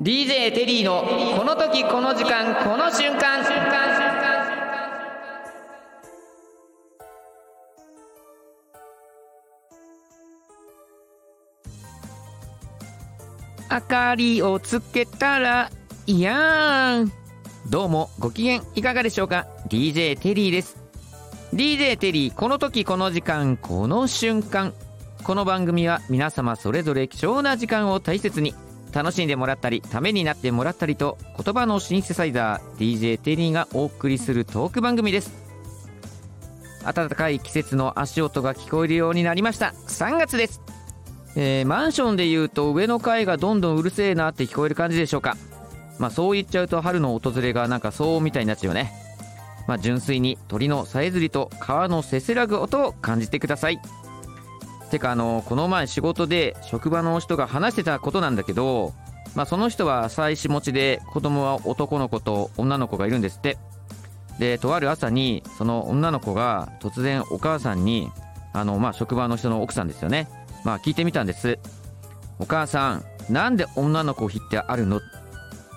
DJ テリーのこの時この時間この瞬間。瞬間瞬間明かりをつけたらいやん。どうもご機嫌いかがでしょうか？DJ テリーです。DJ テリーこの時この時間この瞬間。この番組は皆様それぞれ貴重な時間を大切に楽しんでもらったりためになってもらったりと言葉のシンセサイザー DJ テリーがお送りするトーク番組です。暖かい季節の足音が聞こえるようになりました。3月です。えー、マンションでいうと上の階がどんどんうるせえなって聞こえる感じでしょうか。まあそう言っちゃうと春の訪れがなんかそうみたいになっちゃうよね。まあ純粋に鳥のさえずりと川のせせらぐ音を感じてください。てかあのこの前仕事で職場の人が話してたことなんだけどまあその人は妻子持ちで子供は男の子と女の子がいるんですって。でとある朝にその女の子が突然お母さんにあのまあ職場の人の奥さんですよね。まあ聞いてみたんです。お母さんなんで女の子を引ってあるの？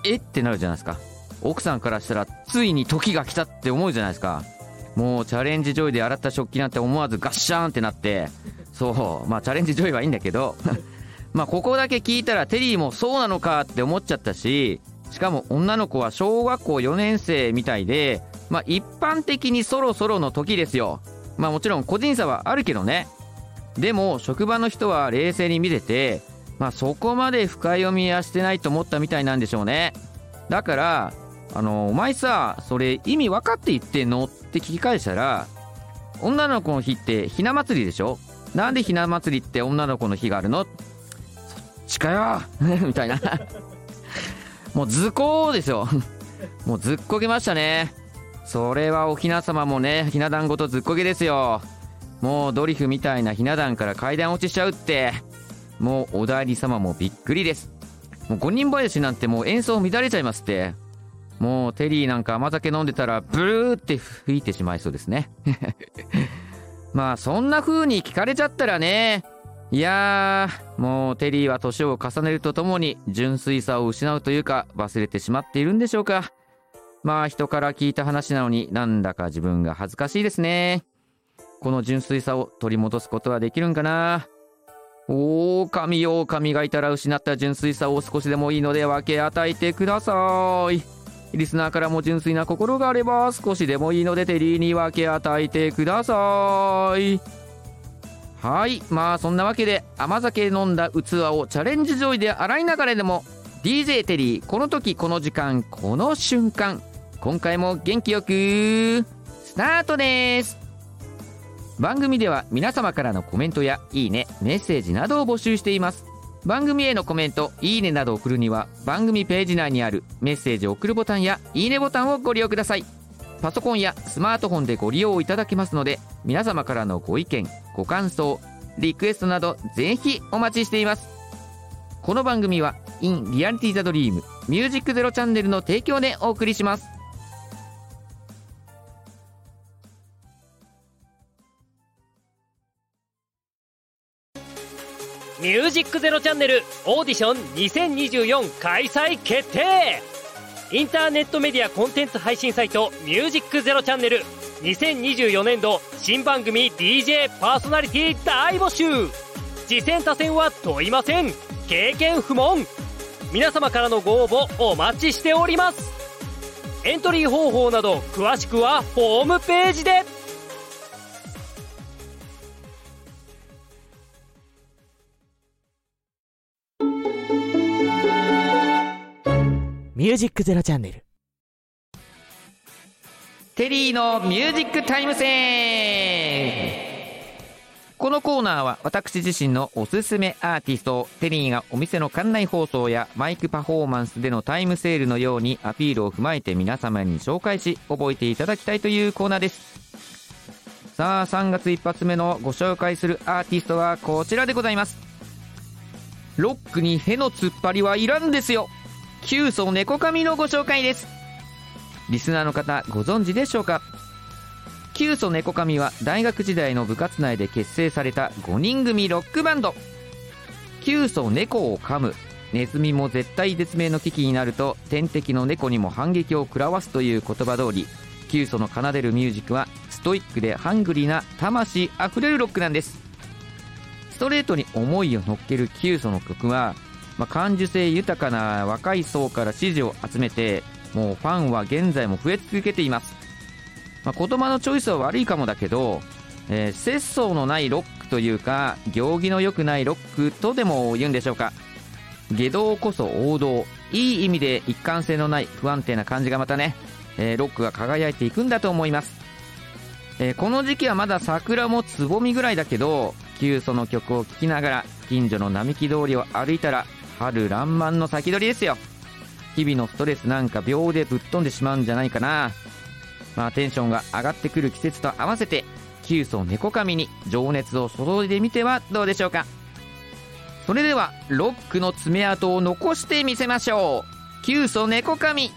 え？ってなるじゃないですか。奥さんからしたらついに時が来たって思うじゃないですか。もうチャレンジジョイで洗った食器なんて思わずガッシャーンってなってそう。まあチャレンジジョイはいいんだけど。まあここだけ聞いたらテリーもそうなのかって思っちゃったししかも女の子は小学校4年生みたいでまあ一般的にそろそろの時ですよ。まあもちろん個人差はあるけどね。でも職場の人は冷静に見ててまあそこまで深読みはしてないと思ったみたいなんでしょうね。だからあのお前さそれ意味分かって言ってんの？って聞き返したら女の子の日ってひな祭りでしょ？なんでひな祭りって女の子の日があるの？そっちかよみたいな。もう図工ですよ。もうずっこけましたね。それはおひな様もねひな壇ごとずっこけですよ。もうドリフみたいなひな壇から階段落ちしちゃうって。もうおだいり様もびっくりです。もう五人林なんてもう演奏乱れちゃいますって。もうテリーなんか甘酒飲んでたらブルーって吹いてしまいそうですね。まあそんな風に聞かれちゃったらね。いやーもうテリーは年を重ねるとともに純粋さを失うというか忘れてしまっているんでしょうか。まあ人から聞いた話なのになんだか自分が恥ずかしいですね。この純粋さを取り戻すことはできるんかな。狼狼がいたら失った純粋さを少しでもいいので分け与えてください。リスナーからも純粋な心があれば少しでもいいのでテリーに分け与えてください。はい。まあそんなわけで甘酒飲んだ器をチャレンジジョイで洗いながらでも DJ テリーこの時この時間この瞬間今回も元気よくスタートです。番組では皆様からのコメントやいいねメッセージなどを募集しています。番組へのコメントいいねなどを送るには番組ページ内にあるメッセージ送るボタンやいいねボタンをご利用ください。パソコンやスマートフォンでご利用いただけますので皆様からのご意見ご感想リクエストなどぜひお待ちしています。この番組は In Reality the Dream ミュージックゼロチャンネルの提供でお送りします。ミュージックゼロチャンネルオーディション2024開催決定。インターネットメディアコンテンツ配信サイトミュージックゼロチャンネル2024年度新番組 DJ パーソナリティ大募集。次戦他戦は問いません。経験不問。皆様からのご応募お待ちしております。エントリー方法など詳しくはホームページで。ミュージックゼロチャンネル。テリーのミュージックタイムセこのコーナーは私自身のおすすめアーティストテリーがお店の館内放送やマイクパフォーマンスでのタイムセールのようにアピールを踏まえて皆様に紹介し覚えていただきたいというコーナーです。さあ3月一発目のご紹介するアーティストはこちらでございます。ロックにへの突っ張りはいらんですよ。キ層猫髪のご紹介です。リスナーの方ご存知でしょうか？キュウソネコカミは大学時代の部活内で結成された5人組ロックバンド。キュウソ猫を噛む。ネズミも絶体絶命の危機になると天敵の猫にも反撃を食らわすという言葉通りキュウソの奏でるミュージックはストイックでハングリーな魂あふれるロックなんです。ストレートに思いを乗っけるキュウソの曲は、まあ、感受性豊かな若い層から支持を集めてもうファンは現在も増え続けています、まあ、言葉のチョイスは悪いかもだけど、えー、節操のないロックというか行儀の良くないロックとでも言うんでしょうか。下道こそ王道。いい意味で一貫性のない不安定な感じがまたね、えー、ロックが輝いていくんだと思います、えー、この時期はまだ桜もつぼみぐらいだけど旧祖の曲を聴きながら近所の並木通りを歩いたら春爛漫の先取りですよ。日々のストレスなんか秒でぶっ飛んでしまうんじゃないかな。まあテンションが上がってくる季節と合わせて旧祖猫髪に情熱を注いでみてはどうでしょうか。それではロックの爪痕を残してみせましょう。旧祖猫髪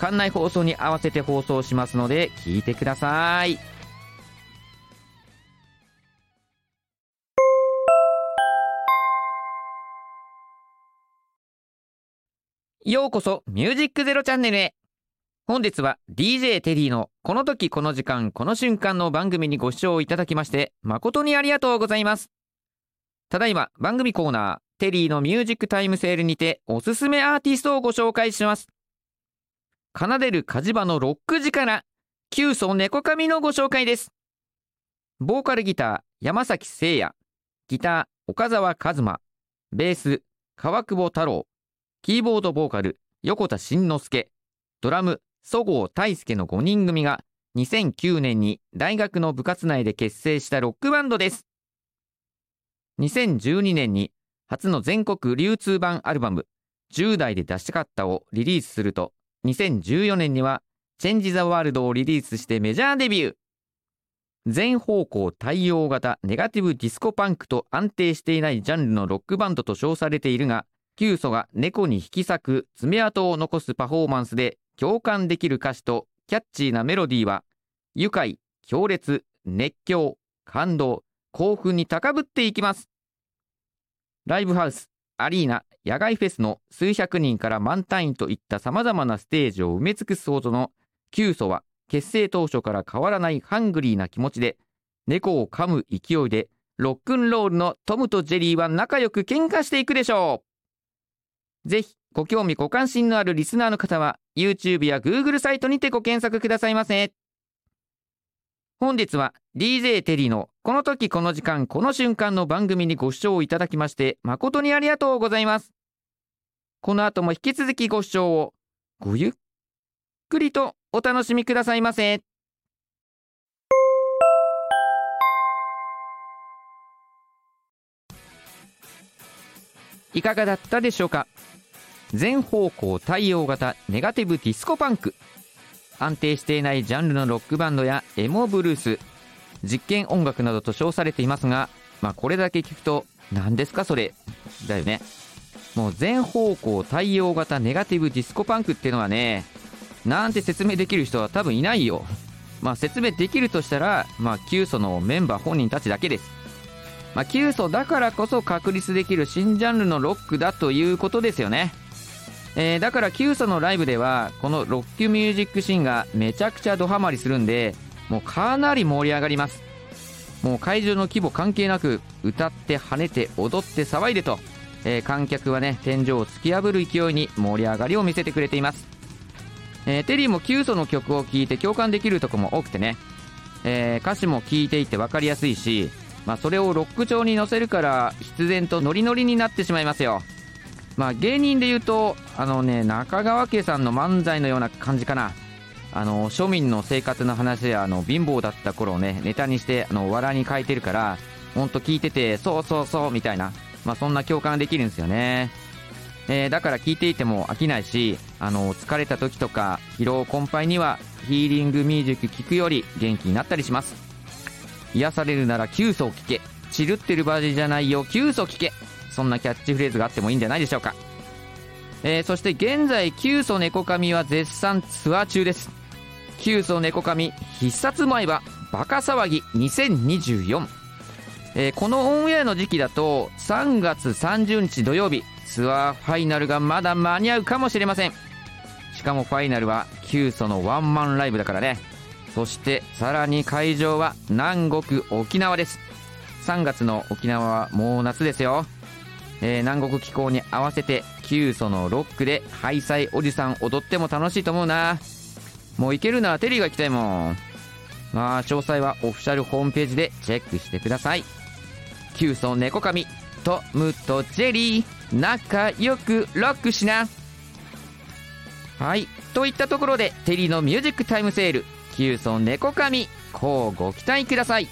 館内放送に合わせて放送しますので聞いてください。ようこそミュージックゼロチャンネルへ。本日は DJ テリーのこの時この時間この瞬間の番組にご視聴いただきまして誠にありがとうございます。ただいま番組コーナーテリーのミュージックタイムセールにておすすめアーティストをご紹介します。奏でる火事場のロック時から旧祖猫髪のご紹介です。ボーカルギター山崎誠也ギター岡澤和馬ベース川久保太郎。キーボードボーカル横田慎之介ドラム曽郷大輔の5人組が2009年に大学の部活内で結成したロックバンドです。2012年に初の全国流通版アルバム10代で出したかったをリリースすると2014年にはチェンジ・ザ・ワールドをリリースしてメジャーデビュー。全方向対応型ネガティブディスコパンクと安定していないジャンルのロックバンドと称されているがキ祖が猫に引き裂く爪痕を残すパフォーマンスで共感できる歌詞とキャッチーなメロディーは愉快、強烈、熱狂、感動、興奮に高ぶっていきます。ライブハウス、アリーナ、野外フェスの数百人から満単位といった様々なステージを埋め尽くすほどのキ祖は結成当初から変わらないハングリーな気持ちで猫を噛む勢いでロックンロールのトムとジェリーは仲良く喧嘩していくでしょう。ぜひ、ご興味ご関心のあるリスナーの方は、YouTube や Google サイトにてご検索くださいませ。本日は DJ テリーのこの時この時間この瞬間の番組にご視聴いただきまして誠にありがとうございます。この後も引き続きご視聴をごゆっくりとお楽しみくださいませ。いかがだったでしょうか？全方向対応型ネガティブディスコパンク。安定していないジャンルのロックバンドやエモブルース。実験音楽などと称されていますが、まあ、これだけ聞くと何ですかそれ？だよね。もう全方向対応型ネガティブディスコパンクっていうのはねなんて説明できる人は多分いないよ。まあ説明できるとしたらまあキュソのメンバー本人たちだけです。まあキュウソだからこそ確立できる新ジャンルのロックだということですよね。えー、だからキュウソのライブではこのロックミュージックシーンがめちゃくちゃドハマりするんでもうかなり盛り上がります。もう会場の規模関係なく歌って跳ねて踊って騒いでと、えー、観客はね天井を突き破る勢いに盛り上がりを見せてくれています、えー、テリーもキュウソの曲を聴いて共感できるとこも多くてね、えー、歌詞も聴いていて分かりやすいし、まあ、それをロック調に乗せるから必然とノリノリになってしまいますよ。まあ芸人で言うとあのね中川家さんの漫才のような感じかな。あの庶民の生活の話やあの貧乏だった頃をねネタにしてあの笑いに変えてるからほんと聞いててそうそうそうみたいな。まあそんな共感できるんですよね。えー、だから聞いていても飽きないしあの疲れた時とか疲労困憊にはヒーリングミュージック聴くより元気になったりします。癒されるなら急須を聴け。チルってるバージじゃないよ急須聴け。そんなキャッチフレーズがあってもいいんじゃないでしょうか。えー、そして現在、キュウソネコカミは絶賛ツアー中です。キュウソネコカミ必殺前はバカ騒ぎ2024。えー、このオンエアの時期だと3月30日土曜日ツアーファイナルがまだ間に合うかもしれませんしかもファイナルはキュウソのワンマンライブだからねそしてさらに会場は南国沖縄です3月の沖縄はもう夏ですよ、えー、南国気候に合わせてキュウソのロックでハイサイおじさん踊っても楽しいと思うな。もう行けるならテリーが行きたいもん。まあ詳細はオフィシャルホームページでチェックしてください。キュウソ猫髪トムとジェリー仲良くロックしな。はい。といったところでテリーのミュージックタイムセール。キュウソ猫髪こうご期待ください。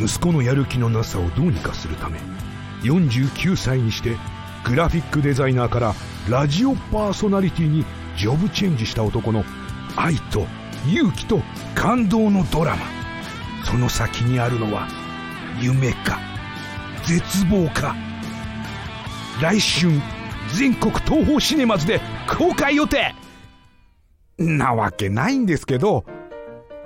息子のやる気のなさをどうにかするため49歳にしてグラフィックデザイナーからラジオパーソナリティにジョブチェンジした男の愛と勇気と感動のドラマ。その先にあるのは夢か絶望か。来春全国東宝シネマズで公開予定。なわけないんですけど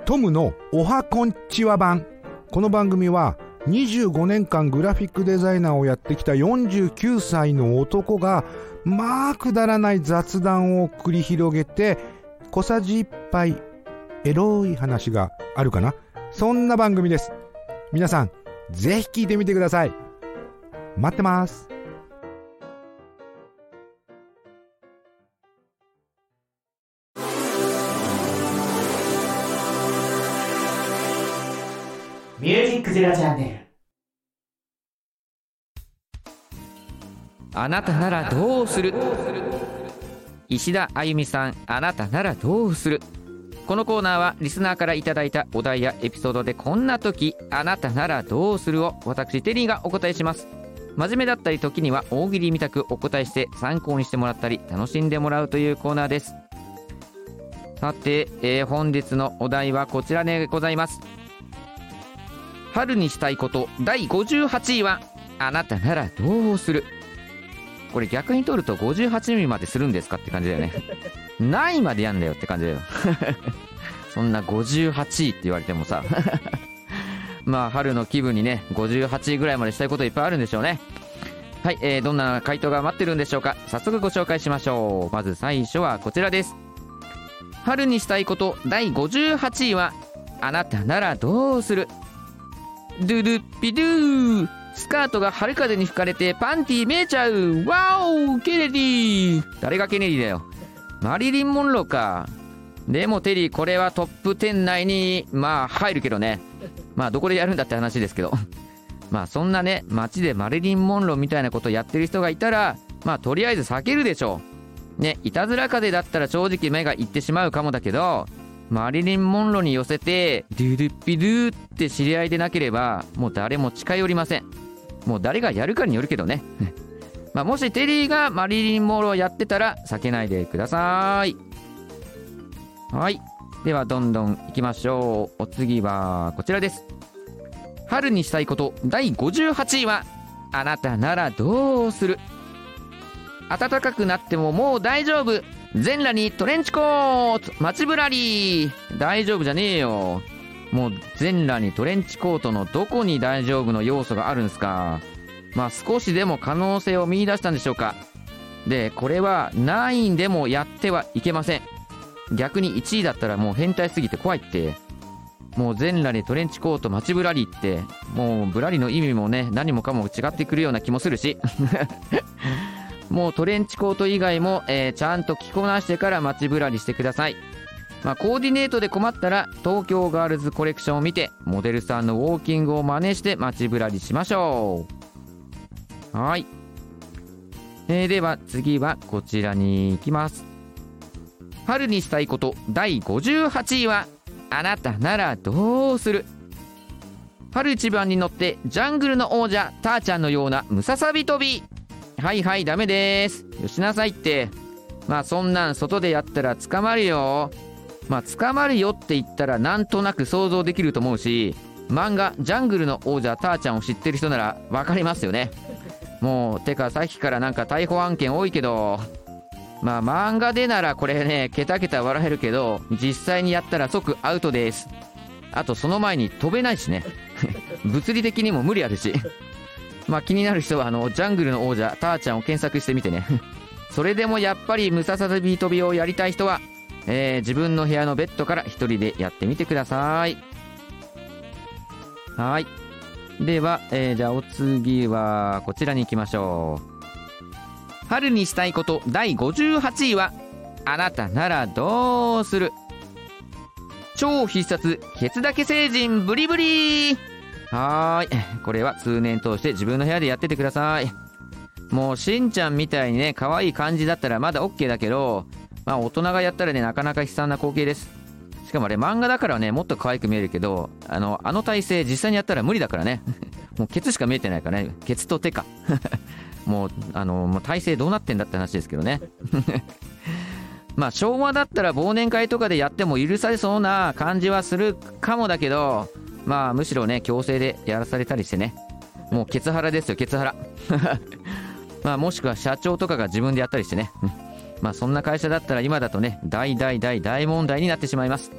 トムのおはこんちは版。この番組は25年間グラフィックデザイナーをやってきた49歳の男がまあくだらない雑談を繰り広げて小さじ1杯エロい話があるかなそんな番組です。皆さんぜひ聞いてみてください。待ってます。ミュージックゼロチャンネルあなたならどうする？石田あゆみさんあなたならどうする？このコーナーはリスナーからいただいたお題やエピソードでこんな時あなたならどうするを私テリーがお答えします。真面目だったり時には大喜利みたくお答えして参考にしてもらったり楽しんでもらうというコーナーです。さて、えー、本日のお題はこちらでございます。春にしたいこと第58位はあなたならどうする？これ逆に取ると58ミリまでするんですかって感じだよね。ないまでやんだよって感じだよ。そんな58位って言われてもさ。まあ春の気分にね58位ぐらいまでしたいこといっぱいあるんでしょうね。はい、えー、どんな回答が待ってるんでしょうか。早速ご紹介しましょう。まず最初はこちらです。春にしたいこと第58位はあなたならどうする？ドゥドゥピドゥスカートが春風に吹かれてパンティ見えちゃう。ワオケネディ。誰がケネディだよ。マリリン・モンローか。でもテリーこれはトップ10内にまあ入るけどね。まあどこでやるんだって話ですけど。まあそんなね街でマリリン・モンローみたいなことやってる人がいたらまあとりあえず避けるでしょう。ねいたずら風だったら正直目がいってしまうかもだけどマリリン・モンロに寄せてドゥドゥッピドゥって知り合いでなければもう誰も近寄りません。もう誰がやるかによるけどね。まあもしテリーがマリリン・モンロをやってたら避けないでください。はい。ではどんどんいきましょう。お次はこちらです。春にしたいこと第58位はあなたならどうする？暖かくなってももう大丈夫。全裸にトレンチコート。街ぶらり。大丈夫じゃねえよ。もう全裸にトレンチコートのどこに大丈夫の要素があるんすか。まあ少しでも可能性を見出したんでしょうか。でこれは何位でもやってはいけません。逆に1位だったらもう変態すぎて怖いって。もう全裸にトレンチコート街ぶらりって。もうぶらりの意味もね何もかも違ってくるような気もするし。もうトレンチコート以外も、えー、ちゃんと着こなしてから街ぶらりしてください。まあ、コーディネートで困ったら東京ガールズコレクションを見てモデルさんのウォーキングを真似して街ぶらりしましょう。はい。えー、では次はこちらに行きます。春にしたいこと第58位はあなたならどうする？春一番に乗ってジャングルの王者ターちゃんのようなムササビ飛びはいはいダメです。よしなさいって。まあそんなん外でやったら捕まるよ。まあ捕まるよって言ったらなんとなく想像できると思うし漫画「ジャングルの王者ターちゃん」を知ってる人なら分かりますよね。もうてかさっきからなんか逮捕案件多いけどまあ漫画でならこれねケタケタ笑えるけど実際にやったら即アウトです。あとその前に飛べないしね。物理的にも無理あるし。まあ気になる人はあのジャングルの王者ターちゃんを検索してみてね。それでもやっぱりムササビ飛びをやりたい人は、えー自分の部屋のベッドから一人でやってみてください。はい。では、えーじゃあお次はこちらに行きましょう。春にしたいこと第58位はあなたならどうする？超必殺ケツだけ成人ブリブリはーい。これは通年通して自分の部屋でやっててください。もうしんちゃんみたいにね可愛い感じだったらまだ OK だけどまあ大人がやったらねなかなか悲惨な光景です。しかもあれ漫画だからねもっと可愛く見えるけどあのあの体勢実際にやったら無理だからね。もうケツしか見えてないからね。ケツと手か。もうあのもう体勢どうなってんだって話ですけどね。まあ昭和だったら忘年会とかでやっても許されそうな感じはするかもだけどまあむしろね強制でやらされたりしてね。もうケツハラですよケツハラ。まあもしくは社長とかが自分でやったりしてね。うん。まあそんな会社だったら今だとね大大大大問題になってしまいます。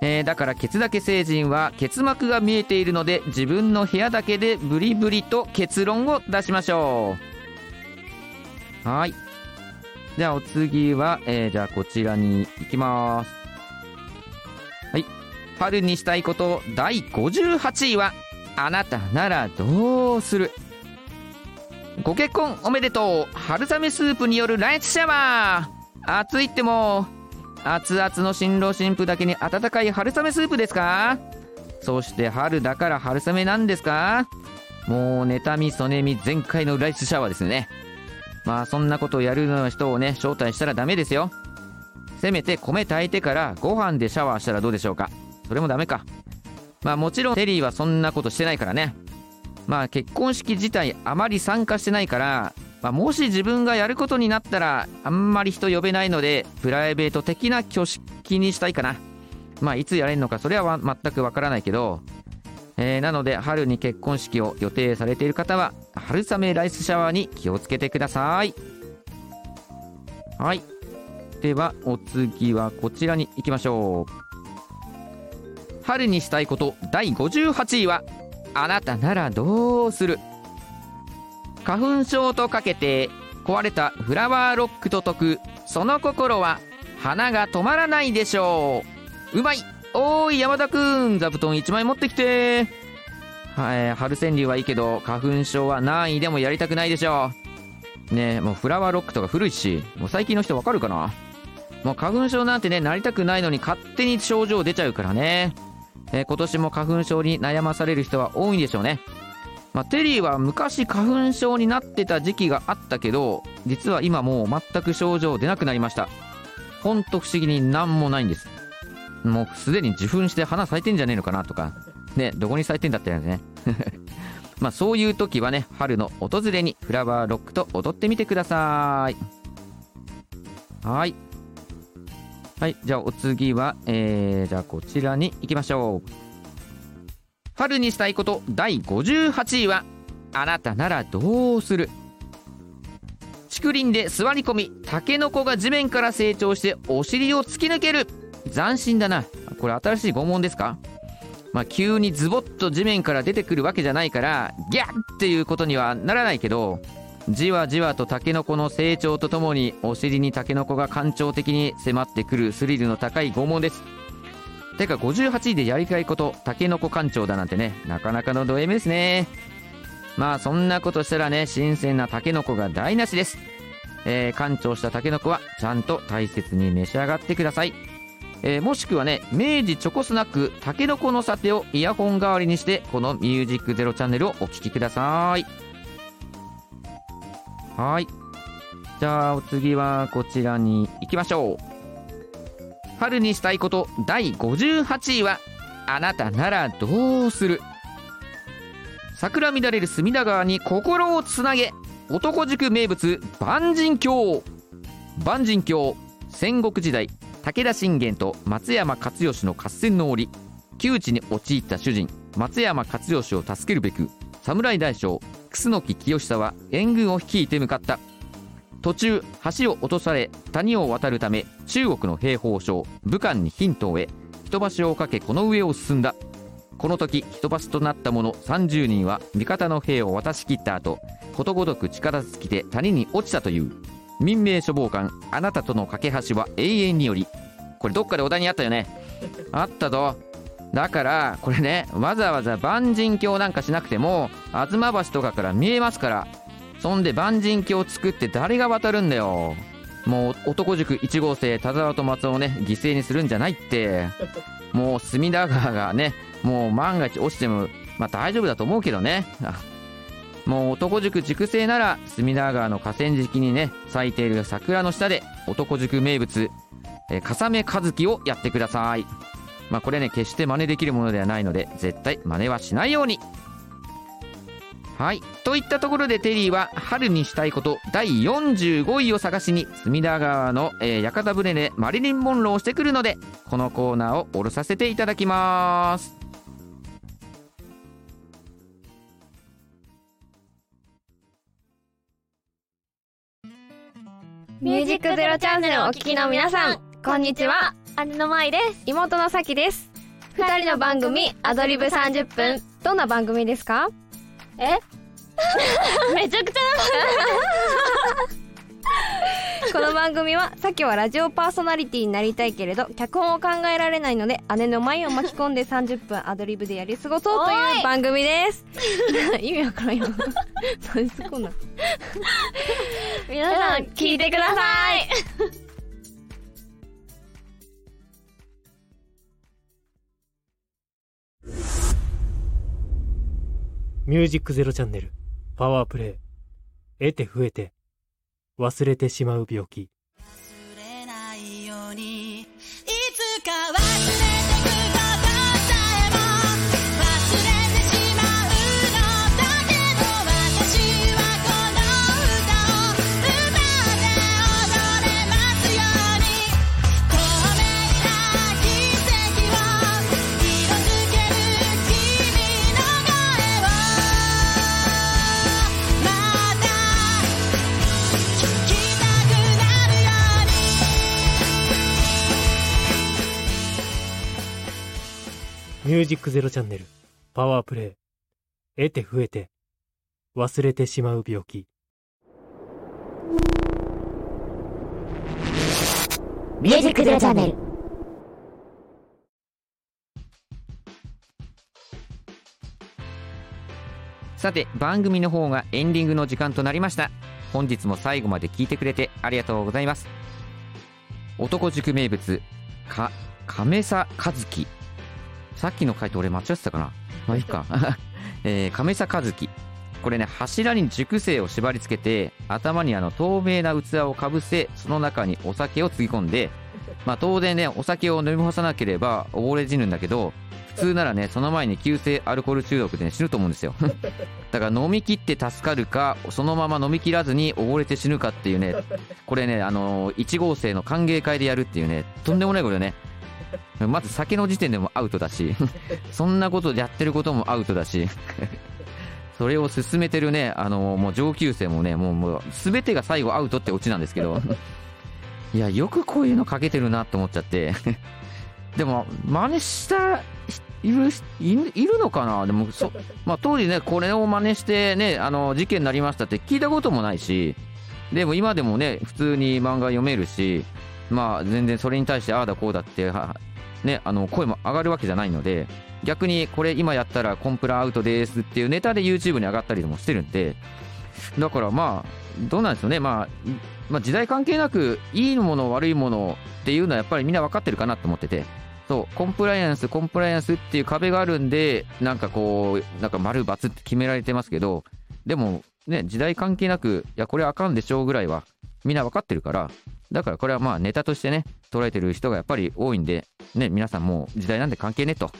えーだからケツだけ成人は結膜が見えているので自分の部屋だけでブリブリと結論を出しましょう。はい。じゃあお次は、えーじゃあこちらに行きます。春にしたいこと第58位はあなたならどうするご結婚おめでとう。春雨スープによるライスシャワー暑いっても熱々の新郎新婦だけに温かい春雨スープですか？そして春だから春雨なんですか？もう妬みそねみ全開のライスシャワーですね。まあそんなことをやるような人をね招待したらダメですよ。せめて米炊いてからご飯でシャワーしたらどうでしょうか？それもダメか。まあもちろんテリーはそんなことしてないからね。まあ結婚式自体あまり参加してないから、まあ、もし自分がやることになったらあんまり人呼べないのでプライベート的な挙式にしたいかな。まあいつやれるのかそれは全くわからないけど。えーなので春に結婚式を予定されている方は春雨ライスシャワーに気をつけてください。はい。ではお次はこちらに行きましょう。春にしたいこと第58位はあなたならどうする。花粉症とかけて壊れたフラワーロックと解くその心は花が止まらないでしょう。うまい。おーい山田くん。座布団1枚持ってきて。はい春川柳はいいけど花粉症は何位でもやりたくないでしょう。ねえもうフラワーロックとか古いしもう最近の人わかるかな。もう花粉症なんてねなりたくないのに勝手に症状出ちゃうからね。えー今年も花粉症に悩まされる人は多いんでしょうね。まあ、テリーは昔花粉症になってた時期があったけど実は今もう全く症状出なくなりました。ほんと不思議になんもないんです。もうすでに受粉して花咲いてんじゃねえのかなとか。ねどこに咲いてんだってやつね。まあそういう時はね春の訪れにフラワーロックと踊ってみてください。はい。はい、じゃあお次は、えー、じゃあこちらに行きましょう。春にしたいこと第58位は、あなたならどうする？竹林で座り込み、タケノコが地面から成長してお尻を突き抜ける斬新だな。これ新しい拷問ですか？まあ急にズボッと地面から出てくるわけじゃないから、ギャッっていうことにはならないけど、じわじわとタケノコの成長とともにお尻にタケノコが感情的に迫ってくるスリルの高い拷問です。てか58位でやりたいことタケノコ館長だなんてねなかなかのド M ですね。まあそんなことしたらね新鮮なタケノコが台無しです。えー、館長したタケノコはちゃんと大切に召し上がってください。えーもしくはね明治チョコスナックタケノコのさてをイヤホン代わりにしてこの「ミュージックゼロチャンネルをお聴きください。はい。じゃあ、お次はこちらに行きましょう。春にしたいこと第58位は、あなたならどうする？桜乱れる隅田川に心をつなげ、男塾名物、万人橋。万人橋、戦国時代、武田信玄と松山勝義の合戦の折、窮地に陥った主人、松山勝義を助けるべく、侍大将、楠木清久は援軍を率いて向かった。途中橋を落とされ谷を渡るため中国の兵法書武漢にヒントを得人橋をかけこの上を進んだ。この時人橋となった者30人は味方の兵を渡し切った後ことごとく力尽きて谷に落ちたという。民命処方官あなたとの架け橋は永遠により。これどっかでお題にあったよね。あったぞ。だからこれねわざわざ万人橋なんかしなくても吾妻橋とかから見えますからそんで万人橋作って誰が渡るんだよ。もう男塾1号生田沢と松尾をね犠牲にするんじゃないって。もう隅田川がねもう万が一落ちてもまあ大丈夫だと思うけどね。もう男塾塾生なら隅田川の河川敷にね咲いている桜の下で男塾名物えー笠目和樹をやってください。まあこれね決して真似できるものではないので絶対真似はしないように。はい。といったところでテリーは春にしたいこと第45位を探しに隅田川の、えー屋形船でマリリン・モンローをしてくるのでこのコーナーを下ろさせていただきます。ミュージックゼロチャンネルをお聞きの皆さん、こんにちは。姉の舞です。妹のさきです。二人の番組、アドリブ30分。どんな番組ですか？え？めちゃくちゃこの番組は、さきはラジオパーソナリティになりたいけれど、脚本を考えられないので、姉の舞を巻き込んで30分アドリブでやり過ごそうという番組です。意味わからんよ。何すこんな。皆さん、聞いてください。ミュージックゼロチャンネル。パワープレイ。得て増えて忘れてしまう病気。ュージックゼロチャンネルパワープレイ得て増えて忘れてしまう病気。ミュージックゼロチャンネル。さて番組の方がエンディングの時間となりました。本日も最後まで聞いてくれてありがとうございます。男塾名物か亀佐和樹さっきの回答俺間違ってたかな？まあいいか、えー、亀佐和樹。これね柱に熟成を縛り付けて頭にあの透明な器をかぶせその中にお酒をつぎ込んでまあ当然ねお酒を飲み干さなければ溺れ死ぬんだけど普通ならねその前に急性アルコール中毒で、ね、死ぬと思うんですよ。だから飲み切って助かるかそのまま飲み切らずに溺れて死ぬかっていうね。これねあの1号生の歓迎会でやるっていうねとんでもないことよね。まず酒の時点でもアウトだし そんなことやってることもアウトだしそれを進めてるねあのもう上級生もねもうもう全てが最後アウトってオチなんですけど いやよくこういうのかけてるなと思っちゃってでも真似したいるいいるのかな？でもそ、まあ、当時ねこれを真似してねあの事件になりましたって聞いたこともないしでも今でもね普通に漫画読めるしまあ全然それに対してああだこうだってはねあの声も上がるわけじゃないので逆にこれ今やったらコンプラアウトですっていうネタで YouTube に上がったりもしてるんでだからまあどうなんですよね。まあまあ、時代関係なくいいもの悪いものっていうのはやっぱりみんな分かってるかなと思ってて。そうコンプライアンスコンプライアンスっていう壁があるんでなんかこうなんか丸×って決められてますけどでもね時代関係なくいやこれあかんでしょうぐらいはみんな分かってるからだからこれはまあネタとしてね捉えてる人がやっぱり多いんでね皆さんもう時代なんで関係ねと、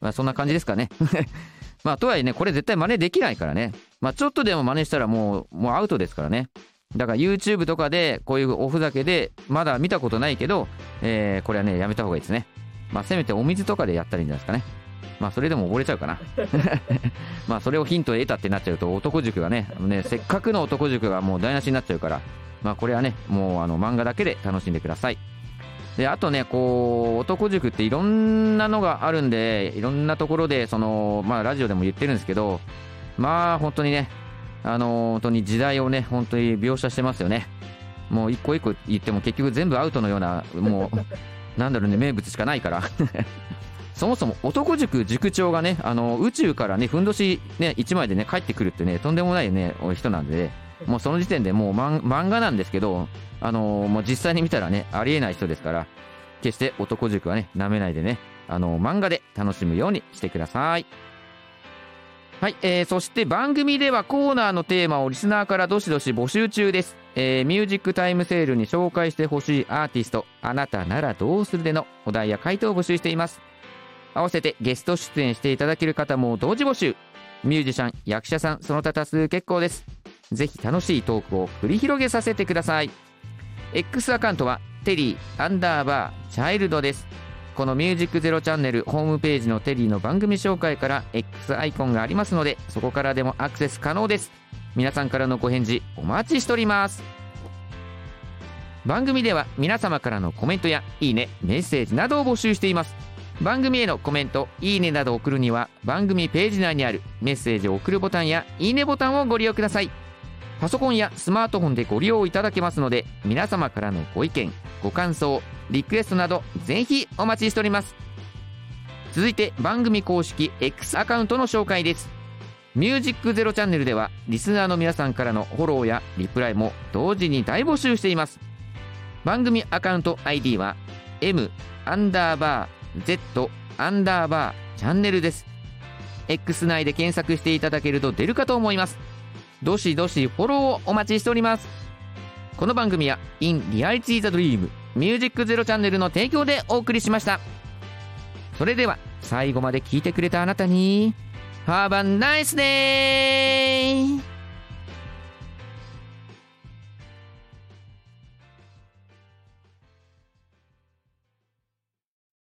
まあ、そんな感じですかね。まあとはいえねこれ絶対真似できないからね。まあちょっとでも真似したらもうもうアウトですからね。だから YouTube とかでこういうおふざけでまだ見たことないけど、えーこれはねやめた方がいいですね。まあせめてお水とかでやったらいいんじゃないですかね。まあそれでも溺れちゃうかな。まあそれをヒントで得たってなっちゃうと男塾がねねせっかくの男塾がもう台無しになっちゃうからまあこれはねもうあの漫画だけで楽しんでください。であとねこう男塾っていろんなのがあるんでいろんなところでそのまあラジオでも言ってるんですけどまあ本当にねあの本当に時代をね本当に描写してますよね。もう一個一個言っても結局全部アウトのようなもう なんだろうね名物しかないから。そもそも男塾塾長がねあの宇宙からねふんどしね1枚でね帰ってくるってねとんでもないね人なんで、もうその時点でもう漫漫画なんですけどあのもう実際に見たらねありえない人ですから決して男塾はね舐めないでねあの漫画で楽しむようにしてください。はい、えー、そして番組ではコーナーのテーマをリスナーからどしどし募集中です、えーミュージックタイムセールに紹介してほしいアーティストあなたならどうするでのお題や回答を募集しています。合わせてゲスト出演していただける方も同時募集。ミュージシャン役者さんその他多数結構です。ぜひ楽しいトークを繰り広げさせてください。X アカウントはテリーアンダーバーチャイルドです。このミュージックゼロチャンネルホームページのテリーの番組紹介から X アイコンがありますのでそこからでもアクセス可能です。皆さんからのご返事お待ちしております。番組では皆様からのコメントやいいねメッセージなどを募集しています。番組へのコメントいいねなどを送るには番組ページ内にあるメッセージを送るボタンやいいねボタンをご利用ください。パソコンやスマートフォンでご利用いただけますので皆様からのご意見ご感想リクエストなどぜひお待ちしております。続いて番組公式 X アカウントの紹介です。ミュージックゼロチャンネルではリスナーの皆さんからのフォローやリプライも同時に大募集しています。番組アカウント ID は M アンダーバー Z アンダーバーチャンネルです。X 内で検索していただけると出るかと思います。どしどしフォローをお待ちしておりますこの番組は In Reality the Dream ミュージックゼロチャンネルの提供でお送りしましたそれでは最後まで聞いてくれたあなたに Have a nice day!